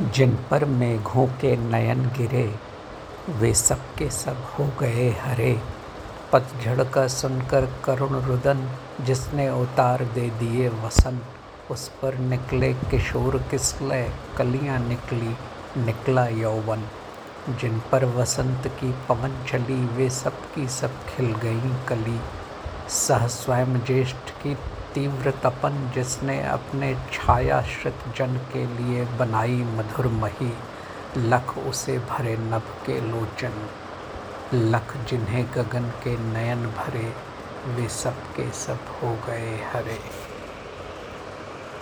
जिन पर मेघों के नयन गिरे, वे सब के सब हो गए हरे। पतझड़ का सुनकर करुण रुदन जिसने उतार दे दिए वसन, उस पर निकले किशोर किसलय कलियाँ निकली, निकला यौवन। जिन पर वसंत की पवन चली, वे सब की सब खिल गईं कली। सह स्वयं ज्येष्ठ की तीव्र तपन जिसने अपने छायाश्रित जन के लिए बनाई मधुर मही, लख उसे भरे नभ के लोचन, लख जिन्हें गगन के नयन भरे, वे सब के सब हो गए हरे।